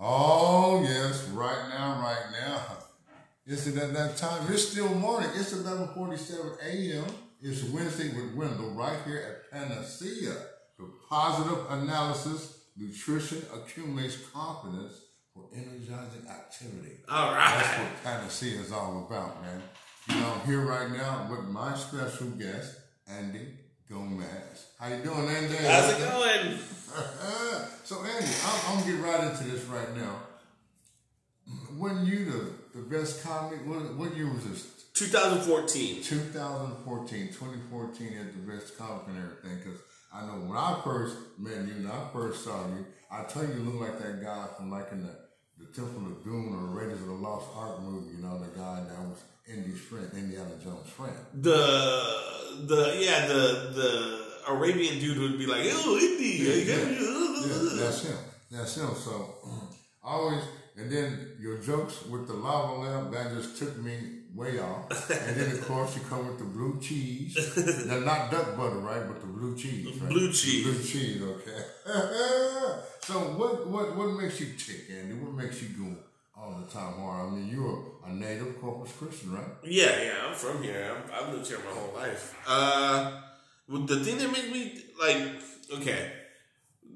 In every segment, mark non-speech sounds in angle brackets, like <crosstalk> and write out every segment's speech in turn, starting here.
Oh yes, right now, right now. It's at that time. It's still morning. It's 11:47 a.m. It's Wednesday with Wendell right here at Panacea. The positive analysis, nutrition accumulates confidence for energizing activity. All right. That's what Panacea is all about, man. You know, I'm here right now with my special guest, Andy Gomez. How you doing, Andy? How's it going? <laughs> so, Andy, I'm, I'm gonna get right into this right now. When you the, the best comic, what, what year was this? 2014. 2014, 2014 is the best comic and everything. Because I know when I first met you, when I first saw you, I tell you, you look like that guy from like in the, the Temple of Doom or Raiders of the Lost Ark movie. You know, the guy that was Indy's friend, Indiana Jones' friend. The the yeah the the Arabian dude would be like, oh Indy, Yeah, yeah, <laughs> yeah, that's him. That's him. So <clears throat> I always and then your jokes with the lava lamp that just took me way off. And then of course you come with the blue cheese. <laughs> now not duck butter, right? But the blue cheese. Right? Blue cheese. Blue cheese. Okay. <laughs> so what what what makes you tick, Andy? What makes you go all the time hard? I mean, you're a native Corpus Christian, right? Yeah, yeah, I'm from here. I'm, I've lived here my whole life. Uh, well, the thing that made me like, okay,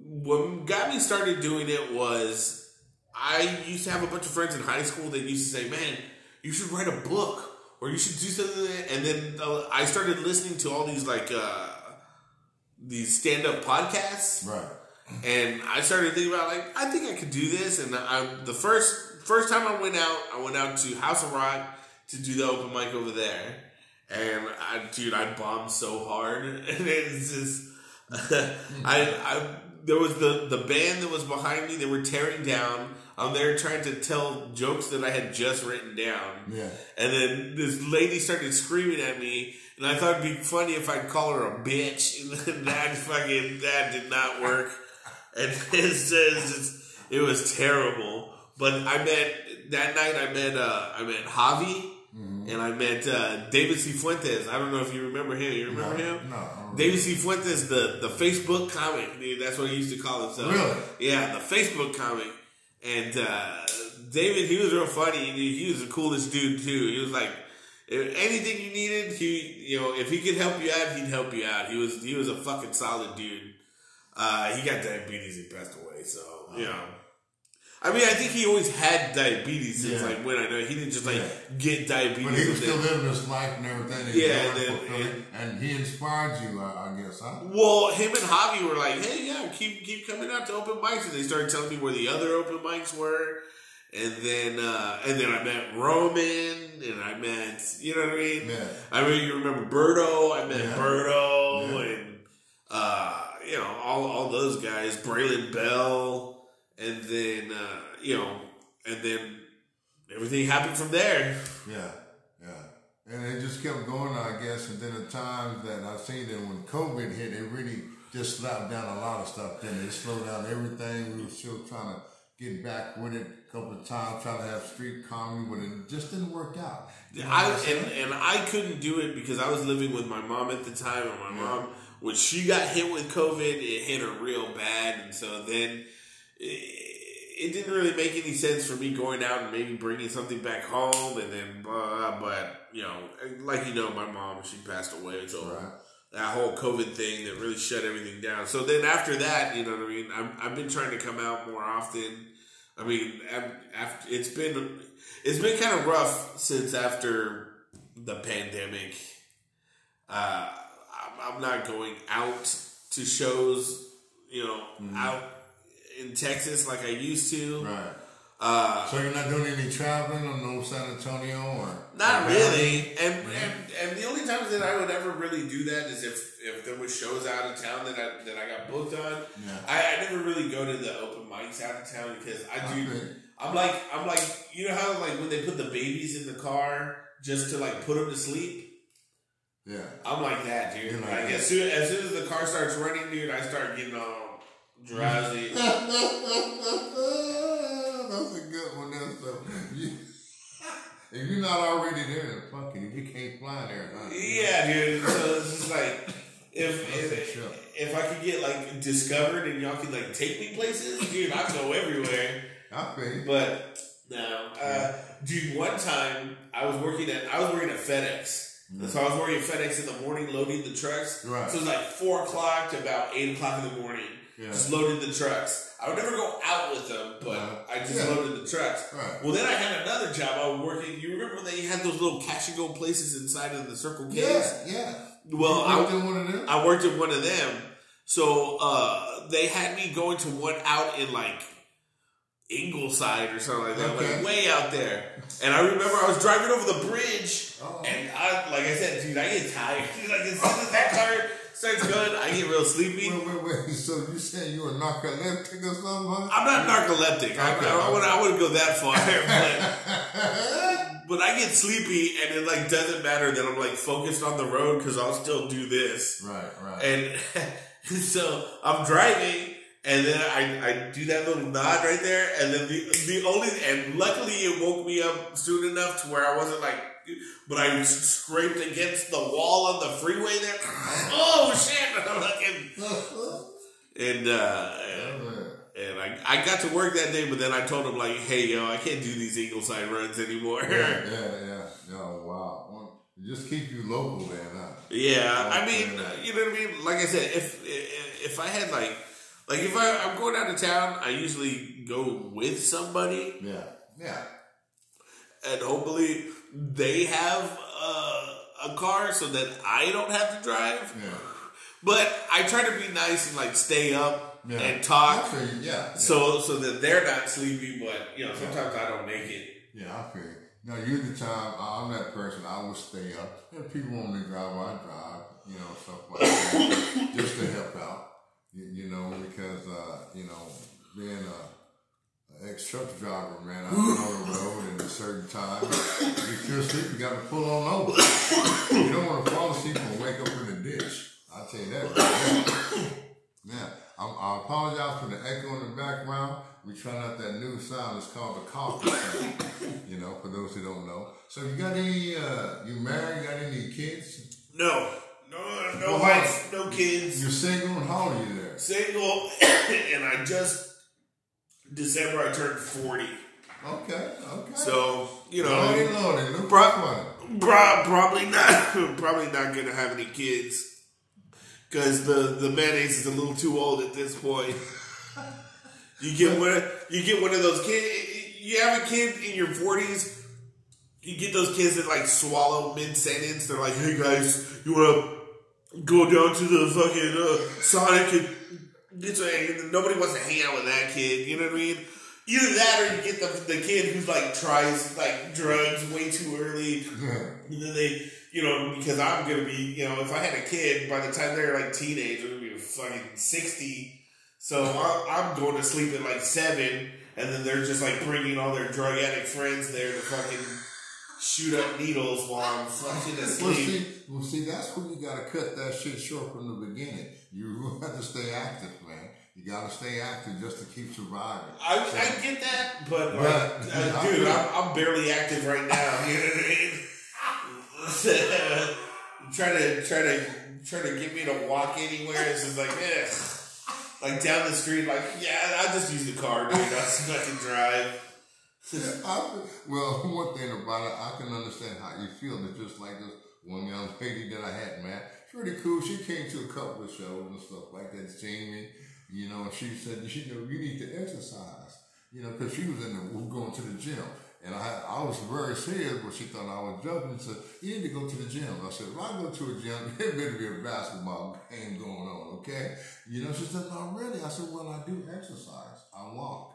what got me started doing it was I used to have a bunch of friends in high school that used to say, "Man, you should write a book." Or you should do something, like and then uh, I started listening to all these like uh, these stand up podcasts, Right. and I started thinking about like I think I could do this. And I the first first time I went out, I went out to House of Rock to do the open mic over there, and I dude I bombed so hard, <laughs> and it's just <laughs> I I there was the the band that was behind me. They were tearing down. Um, I'm there trying to tell jokes that I had just written down. Yeah. And then this lady started screaming at me, and I thought it'd be funny if I'd call her a bitch. <laughs> And that fucking that did not work. And it's just it was terrible. But I met that night. I met uh, I met Javi. And I met uh, David C. Fuentes. I don't know if you remember him. You remember No, him? no, David C. Fuentes, the, the Facebook comic. That's what he used to call himself. Really? Yeah, the Facebook comic. And uh, David, he was real funny. He, was the coolest dude too. He was like, if anything you needed, he you know if he could help you out, he'd help you out. He was he was a fucking solid dude. Uh, he got diabetes. He passed away. So you know. I mean, I think he always had diabetes since Yeah. like when I know he didn't just like Yeah. get diabetes. But he was still living his life and everything. and Yeah, and then- fulfilling- and he inspired you, I, I guess, huh? Well, him and Javi were like, "Hey, yeah, keep keep coming out to open mics," and they started telling me where the other open mics were, and then uh, and then I met Roman, and I met you know what I mean. Yeah. I mean, you remember Berto? I met Yeah. Berto, and uh, you know all all those guys, Braylon Bell, and then uh, you know, and then everything happened from there. Yeah, yeah. And it just kept going, I guess. And then the times that I've seen that when COVID hit, it really just slapped down a lot of stuff. Then it slowed down everything. We were still trying to get back with it a couple of times, trying to have street comedy, but it just didn't work out. You know I and, and I couldn't do it because I was living with my mom at the time, and my mom, when she got hit with COVID, it hit her real bad, and so then it, it didn't really make any sense for me going out and maybe bringing something back home, and then blah. But you know, like you know, my mom she passed away, so Right. that whole COVID thing that really shut everything down. So then after that, you know what I mean. I'm, I've been trying to come out more often. I mean, after it's been it's been kind of rough since after the pandemic. Uh, I'm, I'm not going out to shows, you know, out in Texas like I used to. Right. Uh, So you're not doing any traveling or no San Antonio or Not really, and, and and the only times that I would ever really do that is if if there was shows out of town that I that I got booked on. Yeah. I, I never really go to the open mics out of town because I do. Okay. I'm like I'm like you know how like when they put the babies in the car just to like put them to sleep. Yeah. I'm like that, dude. You're like Like, as soon as soon as the car starts running, dude, I start getting all drowsy. <laughs> That's a good one. That's so. <laughs> If you're not already there, fuck it. If you can't fly there, huh? yeah, dude. So it's just like if if, if I could get like discovered and y'all could like take me places, dude, I'd go everywhere. <laughs> I you. But no, uh, dude. One time I was working at I was working at FedEx. So I was working at FedEx in the morning, loading the trucks. Right. So it was like four o'clock to about eight o'clock in the morning. Yeah. Just loaded the trucks. I would never go out with them, but Uh-huh. I just Yeah. loaded the trucks. Right. Well, then I had another job. I was working. You remember when they had those little cash and go places inside of the Circle K's? Yeah, yeah. Well, I, worked in one of them? I worked at one of them. So uh, they had me going to one out in like Ingleside or something like that, Okay. like way out there. And I remember I was driving over the bridge, Oh. and I, like I said, dude, I get tired. <laughs> like as soon as that car starts going, I get real sleepy. Wait, wait, wait. <laughs> So you saying you were narcoleptic or something? I'm not narcoleptic. I, I, Okay. don't I wouldn't go that far, <laughs> but, but I get sleepy, and it like doesn't matter that I'm like focused on the road because I'll still do this. right, right. And <laughs> so I'm driving, and then I, I do that little nod right there, and then the the only and luckily it woke me up soon enough to where I wasn't like, but I scraped against the wall on the freeway there. <laughs> Oh shit! <laughs> <laughs> And uh, and I I got to work that day, but then I told him like, hey yo, I can't do these Ingleside runs anymore. yeah, yeah, yeah. Oh, wow. Well, just keep you local then, huh? Yeah, I mean, you know what I mean. Like I said, if if if I had like, like if I, I'm going out of town, I usually go with somebody, Yeah, yeah. And hopefully they have uh, a car so that I don't have to drive. Yeah. But I try to be nice and like stay up Yeah. and talk, feel. Yeah. so so that they're not sleepy. But you know, sometimes I don't make it. Yeah, I feel you. No, you're the time I'm that person. I will stay up. If people want me to drive, I drive. You know, stuff like that, <coughs> just to help out. You, you know, because uh, you know, being a ex truck driver, man, I've been on the road at a certain time. If you feel asleep, you got to pull on over. You don't want to fall asleep and wake up in the ditch. I'll tell you that. right there. Yeah, I'm, I apologize for the echo in the background. We trying out that new sound. It's called the coffee sound. You know, for those who don't know. So you got any? Uh, you married? Got any kids? No, no, no Well, wife, no kids. You're single. and How old are you there? single, <coughs> and I just December I turned forty. Okay, okay. So you know, Lordy, Lordy, look Bro- funny. pro- probably not, <laughs> probably not gonna have any kids because the the mayonnaise is a little too old at this point. You get one, you get one of those kids. You have a kid in your forties. You get those kids that like swallow mid sentence. They're like, "Hey guys, you want to go down to the fucking uh, Sonic and get some?" Nobody wants to hang out with that kid. You know what I mean? Either that, or you get the the kid who's like tries like drugs way too early. <laughs> And then they, you know, because I'm gonna be, you know, if I had a kid, by the time they're like teenage, they're gonna be fucking sixty. So I'm going to sleep at like seven, and then they're just like bringing all their drug addict friends there to fucking shoot up needles while I'm fucking Well, asleep. see, well, see, that's when you got to cut that shit short from the beginning. You <laughs> have to stay active, man. You got to stay active just to keep surviving. I, I get that, but, But, like, uh, I dude, I'm, I'm barely active right now. <laughs> You know what I mean? <laughs> try to try to try to get me to walk anywhere. It's just like, eh. Like down the street, like yeah, I'll just use the car, dude. I so I drive. <laughs> I, well, <laughs> one thing about it, I can understand how you feel. It's just like this one young lady that I had, man. She's pretty cool. She came to a couple of shows and stuff like that, seeing me, you know, and she said, you know, you need to exercise, you know, because she was in the, going to the gym. And I, I was very serious, but she thought I was joking. She said, you need to go to the gym. I said, if I go to a gym, <laughs> there better be a basketball game going on, okay? You know, she said, no, really? I said, well, I do exercise. I walk.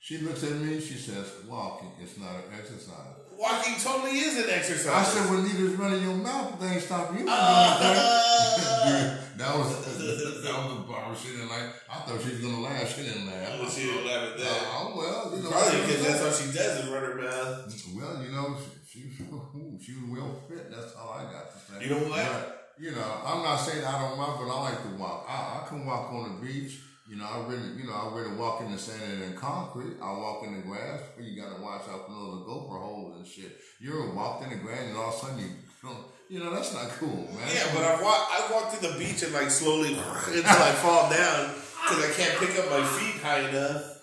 She looks at me, she says, walking is not an exercise. Walking totally is an exercise. I said, well, neither is running your mouth, they ain't stopping you Uh. doing anything. Dude, <laughs> that was, that was the bar. She didn't like, I thought she was going to laugh. She didn't laugh. Well, she didn't laugh at that. Oh, well, you know. Probably because that's all she does is run her mouth. Well, you know, she, she, <laughs> she was well fit. That's all I got to say. You know what? But, you know, I'm not saying I don't walk, but I like to walk. I, I can walk on the beach. You know, I really, you know, I really walk in the sand and in concrete. I walk in the grass. You got to watch out for those gopher holes and shit. You're walked in the grass and all of a sudden you, you know, that's not cool, man. Yeah, but I walk I walk to the beach and like slowly <laughs> until I <laughs> fall down because I can't pick up my feet high enough.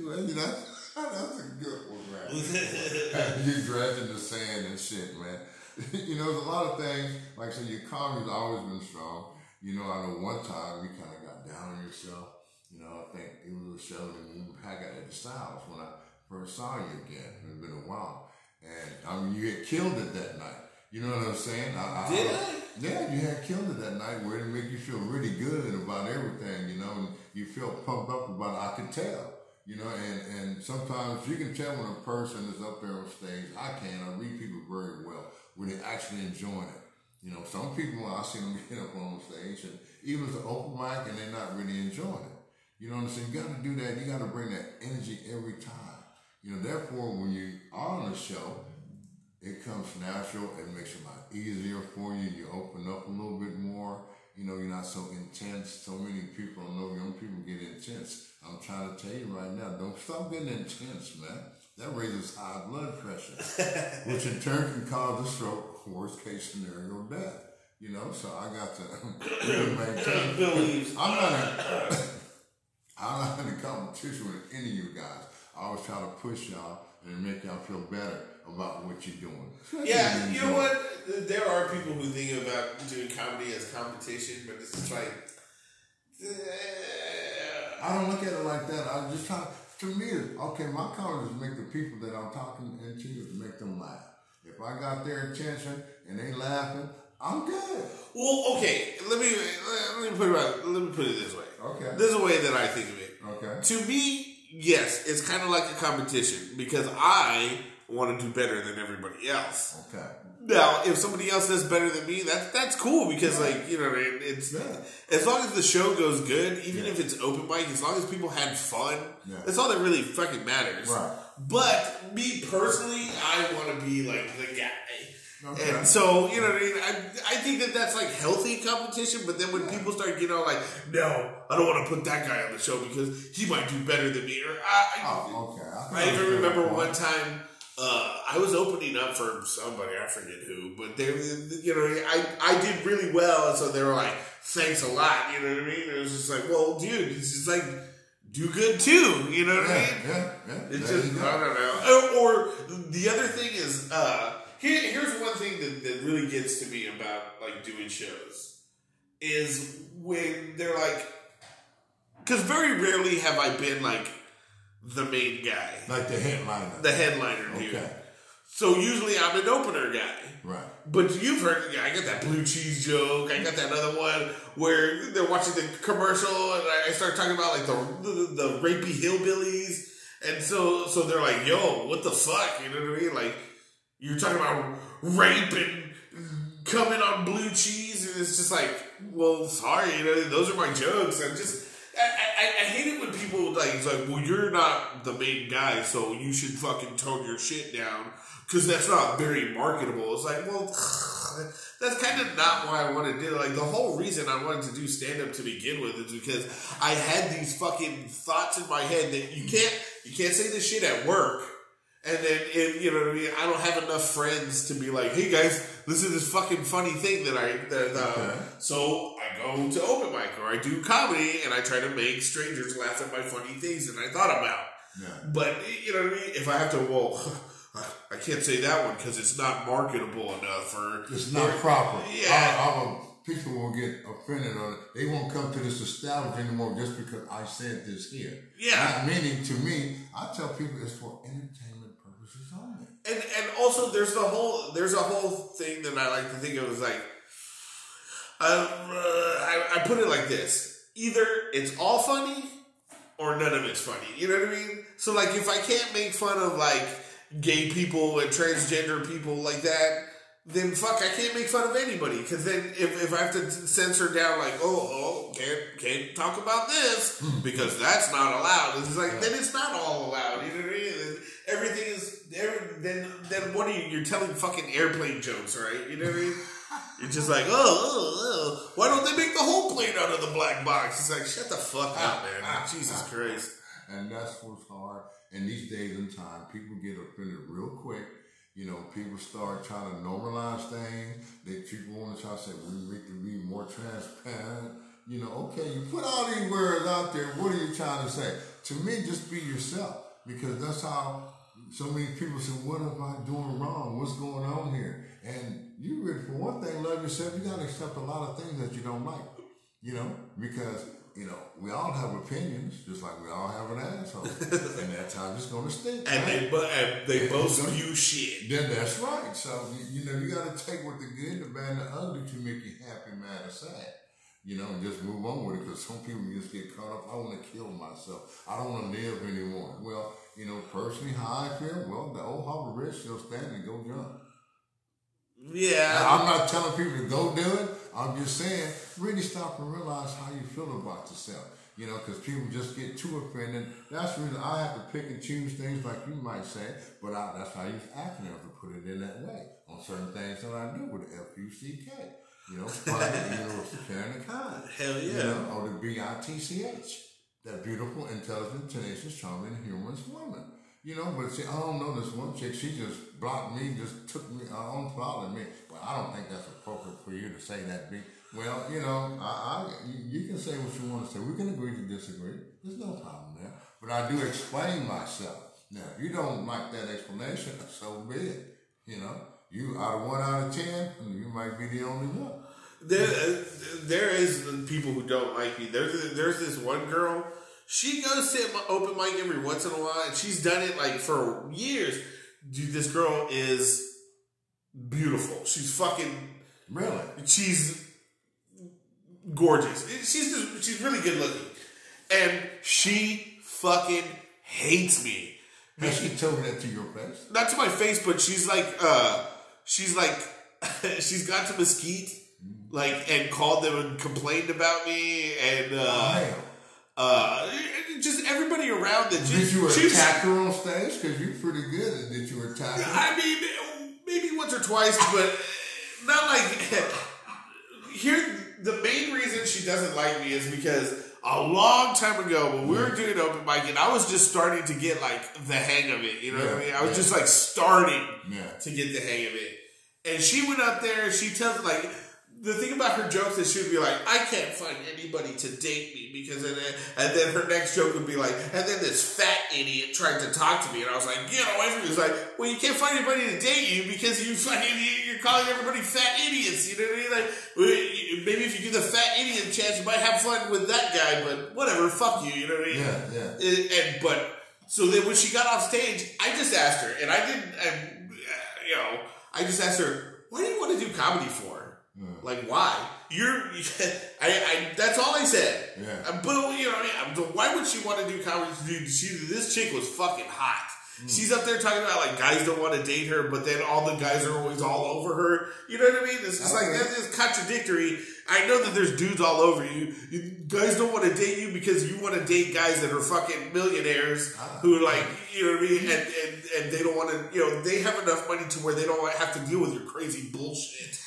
Well, you know, that's a good one, man. <laughs> you dredging the sand and shit, man. you know, there's a lot of things. Like I said, your comedy's always been strong. You know, I know one time you kind of got down on yourself. You know, I think it was a show in Packet at the Styles when I first saw you again. It's been a while. And I mean, you had killed it that night. You know what I'm saying? I, Did I? Yeah, you had killed it that night where it made you feel really good about everything, you know, and you feel pumped up about it. I could tell, you know, and, and sometimes you can tell when a person is up there on stage. I can. I read people very well when they're actually enjoying it. You know, some people I see them <laughs> get up on stage and even it's an open mic and they're not really enjoying it. You know what I'm saying? You got to do that. You got to bring that energy every time. You know, therefore, when you are on a show, it comes natural. It makes it a lot easier for you. You open up a little bit more. You know, you're not so intense. So many people, I know young people get intense. I'm trying to tell you right now, don't stop getting intense, man. That raises high blood pressure, <laughs> which in turn can cause a stroke, worst case scenario, death. You know, so I got to <coughs> really maintain. I'm not in, <coughs> I'm not in a competition with any of you guys. I always try to push y'all and make y'all feel better about what you're doing. Yeah, you know what? There are people who think about doing comedy as competition, but it's just like. I don't look at it like that. I just try to to me, okay, my comedy is to make the people that I'm talking into to make them laugh. If I got their attention and they laughing, I'm good. Well, okay. Let me let me put it right, let me put it this way. Okay. This is a way that I think of it. Okay. To me, yes, it's kind of like a competition because I want to do better than everybody else. Okay. Now, if somebody else does better than me, that's that's cool because like you know, what I mean? it's Yeah. as long as the show goes good, even Yeah. if it's open mic, as long as people had fun, Yeah. that's all that really fucking matters. Right. But me personally, I want to be like the guy. Okay. And so, you know what I mean? I, I think that that's like healthy competition, but then when people start getting all like, no, I don't want to put that guy on the show because he might do better than me. Or I, I, Oh, okay. I, I even remember that one time uh, I was opening up for somebody, I forget who, but they, you know, I, I did really well, and so they were like, "Thanks a lot," you know what I mean? It was just like, well, dude, it's just like do good too, you know what I mean? yeah, yeah. It's just I don't know. Or, or the other thing is, uh, here, here's one thing that, that really gets to me about like doing shows is when they're like, because very rarely have I been like the main guy, Like the headliner. the headliner dude. Okay. So usually I'm an opener guy. Right. But you've heard, yeah, I got that blue cheese joke. I got that other one where they're watching the commercial, and I start talking about like the the, the rapey hillbillies, and so so they're like, "Yo, what the fuck?" You know what I mean? Like you're talking about rape and coming on blue cheese, and it's just like, well, sorry, you know, those are my jokes. I'm just. I, I, I hate it when people like it's like, well, you're not the main guy, so you should fucking tone your shit down because that's not very marketable. It's like, well, <sighs> that's kind of not why I wanted to do it. Like the whole reason I wanted to do stand up to begin with is because I had these fucking thoughts in my head that you can't you can't say this shit at work. And then, you know what I mean? I don't have enough friends to be like, hey guys, this is this fucking funny thing that I, that, uh, Okay. so I go to open mic or I do comedy and I try to make strangers laugh at my funny things that I thought about. Yeah. But you know what I mean? If I have to, well, <laughs> I can't say that one because it's not marketable enough, or It's not or- proper. Yeah. Our, people will get offended on it. They won't come to this establishment anymore just because I said this here. Yeah. Not meaning to me, I tell people it's for entertainment purposes only. and and also there's the whole there's a whole thing that I like to think of as like, um, uh, I, I put it like this: either it's all funny or none of it's funny. You know what I mean? So like, if I can't make fun of like gay people and transgender people like that. Then fuck, I can't make fun of anybody. Because then if, if I have to censor down like oh oh can't can't talk about this hmm. because that's not allowed. It's like then it's not all allowed you know what I mean? Everything is every, then then what are you you're telling fucking airplane jokes right? You know what I mean? <laughs> You're just like oh, oh, oh why don't they make the whole plane out of the black box? It's like shut the fuck up man. <laughs> Jesus Christ. And that's what's hard. In these days and time, people get offended real quick. You know, people start trying to normalize things. They people want to try to say we need to be more transparent. You know, okay, you put all these words out there. What are you trying to say? to me, just be yourself because that's how so many people say, "What am I doing wrong? What's going on here?" And you, really, for one thing, love yourself. You got to accept a lot of things that you don't like, you know, because you know we all have opinions, just like we all have an asshole, <laughs> and that time it's going to stink. And right? they bo- and they And both so- spew shit. Then that's right. So you, you know you got to take what the good, the bad, and the ugly to make you happy, mad, or sad. You know, and just move on with it. Because some people just get caught up. I want to kill myself. I don't want to live anymore. Well, you know, personally, how I feel. Well, the old Harbor Bridge still standing. Go jump. Yeah. I'm not telling people to go do it. I'm just saying, really stop and realize how you feel about yourself. You know, because people just get too offended. That's the reason I have to pick and choose things like you might say, but I, that's how I use acronyms to put it in that way on certain things that I do with the F-U-C-K. You know, Universal Caring and Kind. Hell You yeah. know, or the B-I-T-C-H. That beautiful, intelligent, tenacious, charming, humorous woman. You know, but see, I don't know this one chick. She just blocked me, just took me, uh, unfollowed me. But I don't think that's appropriate for you to say that. Be well, you know, I, I you, you can say what you want to say. We can agree to disagree. There's no problem there. But I do explain myself. Now, if you don't like that explanation, <laughs> so be it. You know, you out of one out of ten, you might be the only one. There, uh, there is people who don't like me. There's there's this one girl. She goes to my open mic every once in a while, and she's done it like for years. Dude, this girl is beautiful. She's fucking. Really? She's gorgeous. She's just, she's really good looking, and she fucking hates me. Has she told that to your face? Not to my face, but she's like, uh, she's like, <laughs> she's got to Mesquite, like, and called them and complained about me, and uh, Damn. Uh, just everybody around that. Did you she attack her on stage? Because you're pretty good at Did you attack her? I mean, maybe once or twice, but not like. Here, the main reason she doesn't like me is because a long time ago when we were doing open mic, and I was just starting to get like the hang of it. You know what I mean? I was yeah. just like starting Yeah. to get the hang of it. And she went up there and she tells like the thing about her jokes is she would be like, I can't find anybody to date me because and then, and then her next joke would be like, and then this fat idiot tried to talk to me and I was like, get away from me. It's like, well, you can't find anybody to date you because you fucking you're calling everybody fat idiots. You know what I mean? Like maybe if you give the fat idiot a chance, you might have fun with that guy, but whatever, fuck you. You know what I mean? Yeah, yeah. And, and but so then when she got off stage, I just asked her, and I didn't, and, uh, you know, I just asked her, "Why do you want to do comedy for? Like, why? You're, <laughs> I, I, that's all I said. Yeah. Uh, But you know, what I mean, why would she want to do comedy? Dude, she, this chick was fucking hot. She's up there talking about like guys don't want to date her, but then all the guys are always all over her. You know what I mean? It's just like Okay. that is contradictory. I know that there's dudes all over you. you guys don't want to date you because you want to date guys that are fucking millionaires who are like, you know what I mean? And, and, and they don't want to, you know, they have enough money to where they don't have to deal with your crazy bullshit.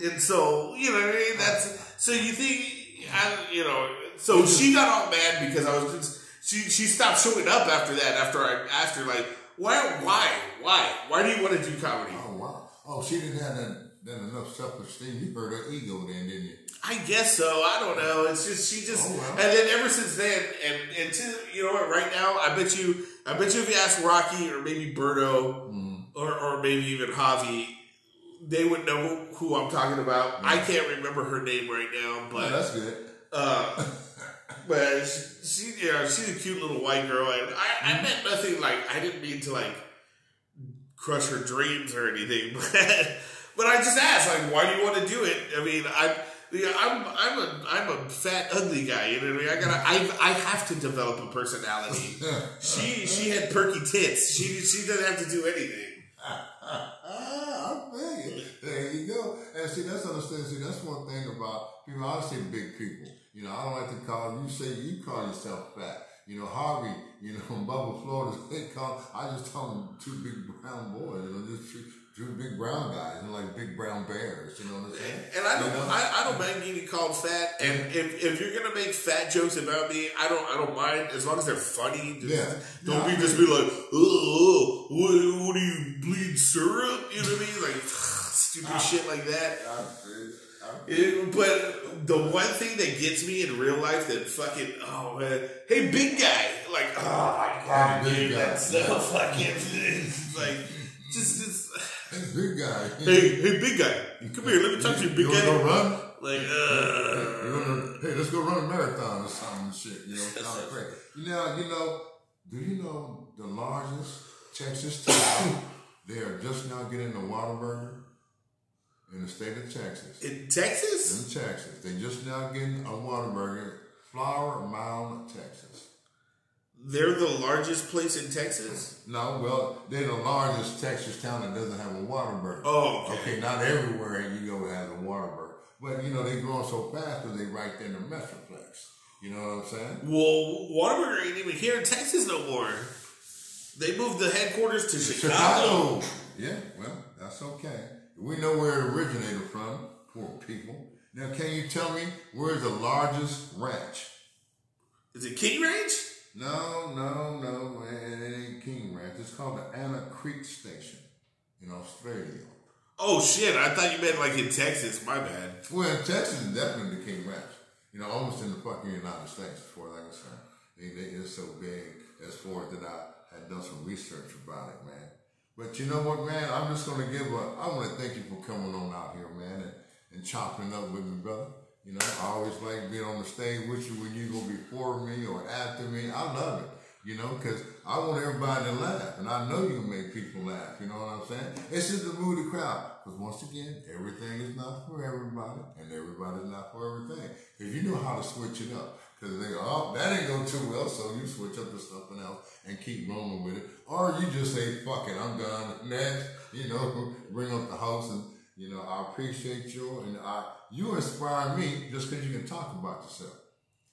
And so, you know what I mean? That's, so you think, I, you know, so mm-hmm. she got all mad because I was just, she, she stopped showing up after that, after I asked her, like, why, why, why, why do you want to do comedy? Oh, wow. Oh, she didn't have that, that enough self esteem. You hurt her ego then, didn't you? I guess so. I don't know. It's just she just, Oh, well. and then ever since then, and and to, you know what? Right now, I bet you, I bet you, if you ask Rocky or maybe Berto mm-hmm. or or maybe even Javi, they would know who, I'm talking about. I can't remember her name right now, Oh, but that's good. uh, <laughs> but she, she, you know, she's a cute little white girl, and I, I mm-hmm. meant nothing like I didn't mean to like crush her dreams or anything, <laughs> but but I just asked like, why do you want to do it? I mean, I. Yeah, I'm I'm a I'm a fat ugly guy. You know what I mean? I gotta I I have to develop a personality. <laughs> she she had perky tits. She she doesn't have to do anything. Ah, ah, ah. You. Go. And see, that's understand. See, that's one thing about people. I say big people. You know, I don't like to call you. Say you call yourself fat. You know, Harvey. You know, Bubba, Florida, <laughs> they call. I just call them two big brown boys. You know, just two, two big brown guys. You know, like big brown bears. You know what I'm saying? And I don't, You know? I, I don't mind getting called fat. And if, if you're gonna make fat jokes about me, I don't, I don't mind as long as they're funny. Just, Yeah. Don't Yeah, be I just be like, oh, what, what do you bleed syrup? You know what I mean? Like stupid shit like that. It- but the one thing that gets me in real life that fucking oh man, hey big guy, like oh my god, big dude, guy. that's so fucking like just just Hey, big guy. hey hey big guy, come here, let me talk to you, big you guy. go run? Like uh, hey, let's go run a marathon or something and shit. You know, kind of crazy. You know, you know, do you know the largest Texas town? <coughs> they are just now getting the Whataburger in the state of Texas. in Texas. In Texas, they just now getting a Whataburger, Flower Mound, Texas. They're the largest place in Texas. No, well, they're the largest Texas town that doesn't have a Whataburger. Oh, okay. Okay, not everywhere you go has a Whataburger. But, you know, they're growing so fast because they right there in the Metroplex. You know what I'm saying? Well, Whataburger ain't even here in Texas no more. They moved the headquarters to Chicago. Chicago. Yeah, well, that's okay. We know where it originated from, poor people. Now, can you tell me where's the largest ranch? Is it King Ranch? No, no, no, it it ain't King Ranch. It's called the Anna Creek Station in Australia. Oh shit! I thought you meant like in Texas. My bad. Well, in Texas is definitely the King Ranch. You know, almost in the fucking United States, as far as I'm concerned. They, they, it's so big as far as that I had done some research about it, man. But you know what, man? I'm just going to give a, I want to thank you for coming on out here, man, and, and chopping up with me, brother. You know, I always like being on the stage with you when you go before me or after me. I love it, you know, because I want everybody to laugh, and I know you make people laugh. You know what I'm saying? It's just the mood of the crowd. Because once again, everything is not for everybody, and everybody's not for everything. Because you know how to switch it up. Because they go, oh, that ain't go too well, so you switch up to something else and keep rolling with it. Or you just say, fuck it, I'm done. Next, <laughs> you know, <laughs> bring up the house and, you know, I appreciate you and I, you inspire me just because you can talk about yourself.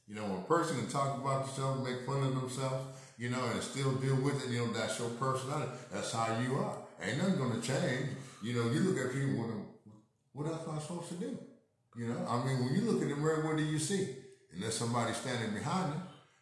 You know, when a person can talk about themselves, make fun of themselves, you know, and still deal with it, you know, that's your personality. That's how you are. Ain't nothing gonna change. You know, you look at people, what, what else am I supposed to do? You know, I mean, when you look in the mirror, what do you see? Unless somebody's standing behind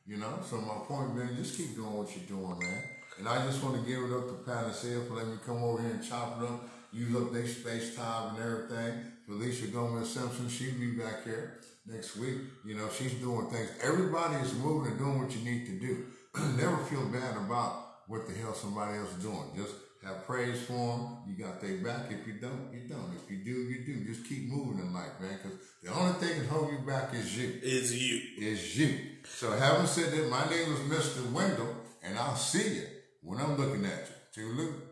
you, you know. So my point being, just keep doing what you're doing, man. And I just want to give it up to Panacea for letting me come over here and chop it up, use up their space time and everything. Felicia Gomez Simpson, she'll be back here next week. You know, she's doing things. Everybody is moving and doing what you need to do. <clears throat> Never feel bad about what the hell somebody else is doing. Just have praise for them. You got their back. If you don't, you don't. If you do, you do. Just keep moving in life, man. Because the only thing that hold you back is you Is you? is you. So having said that, my name is Mr. Wendell, and I'll see you when I'm looking at you. To look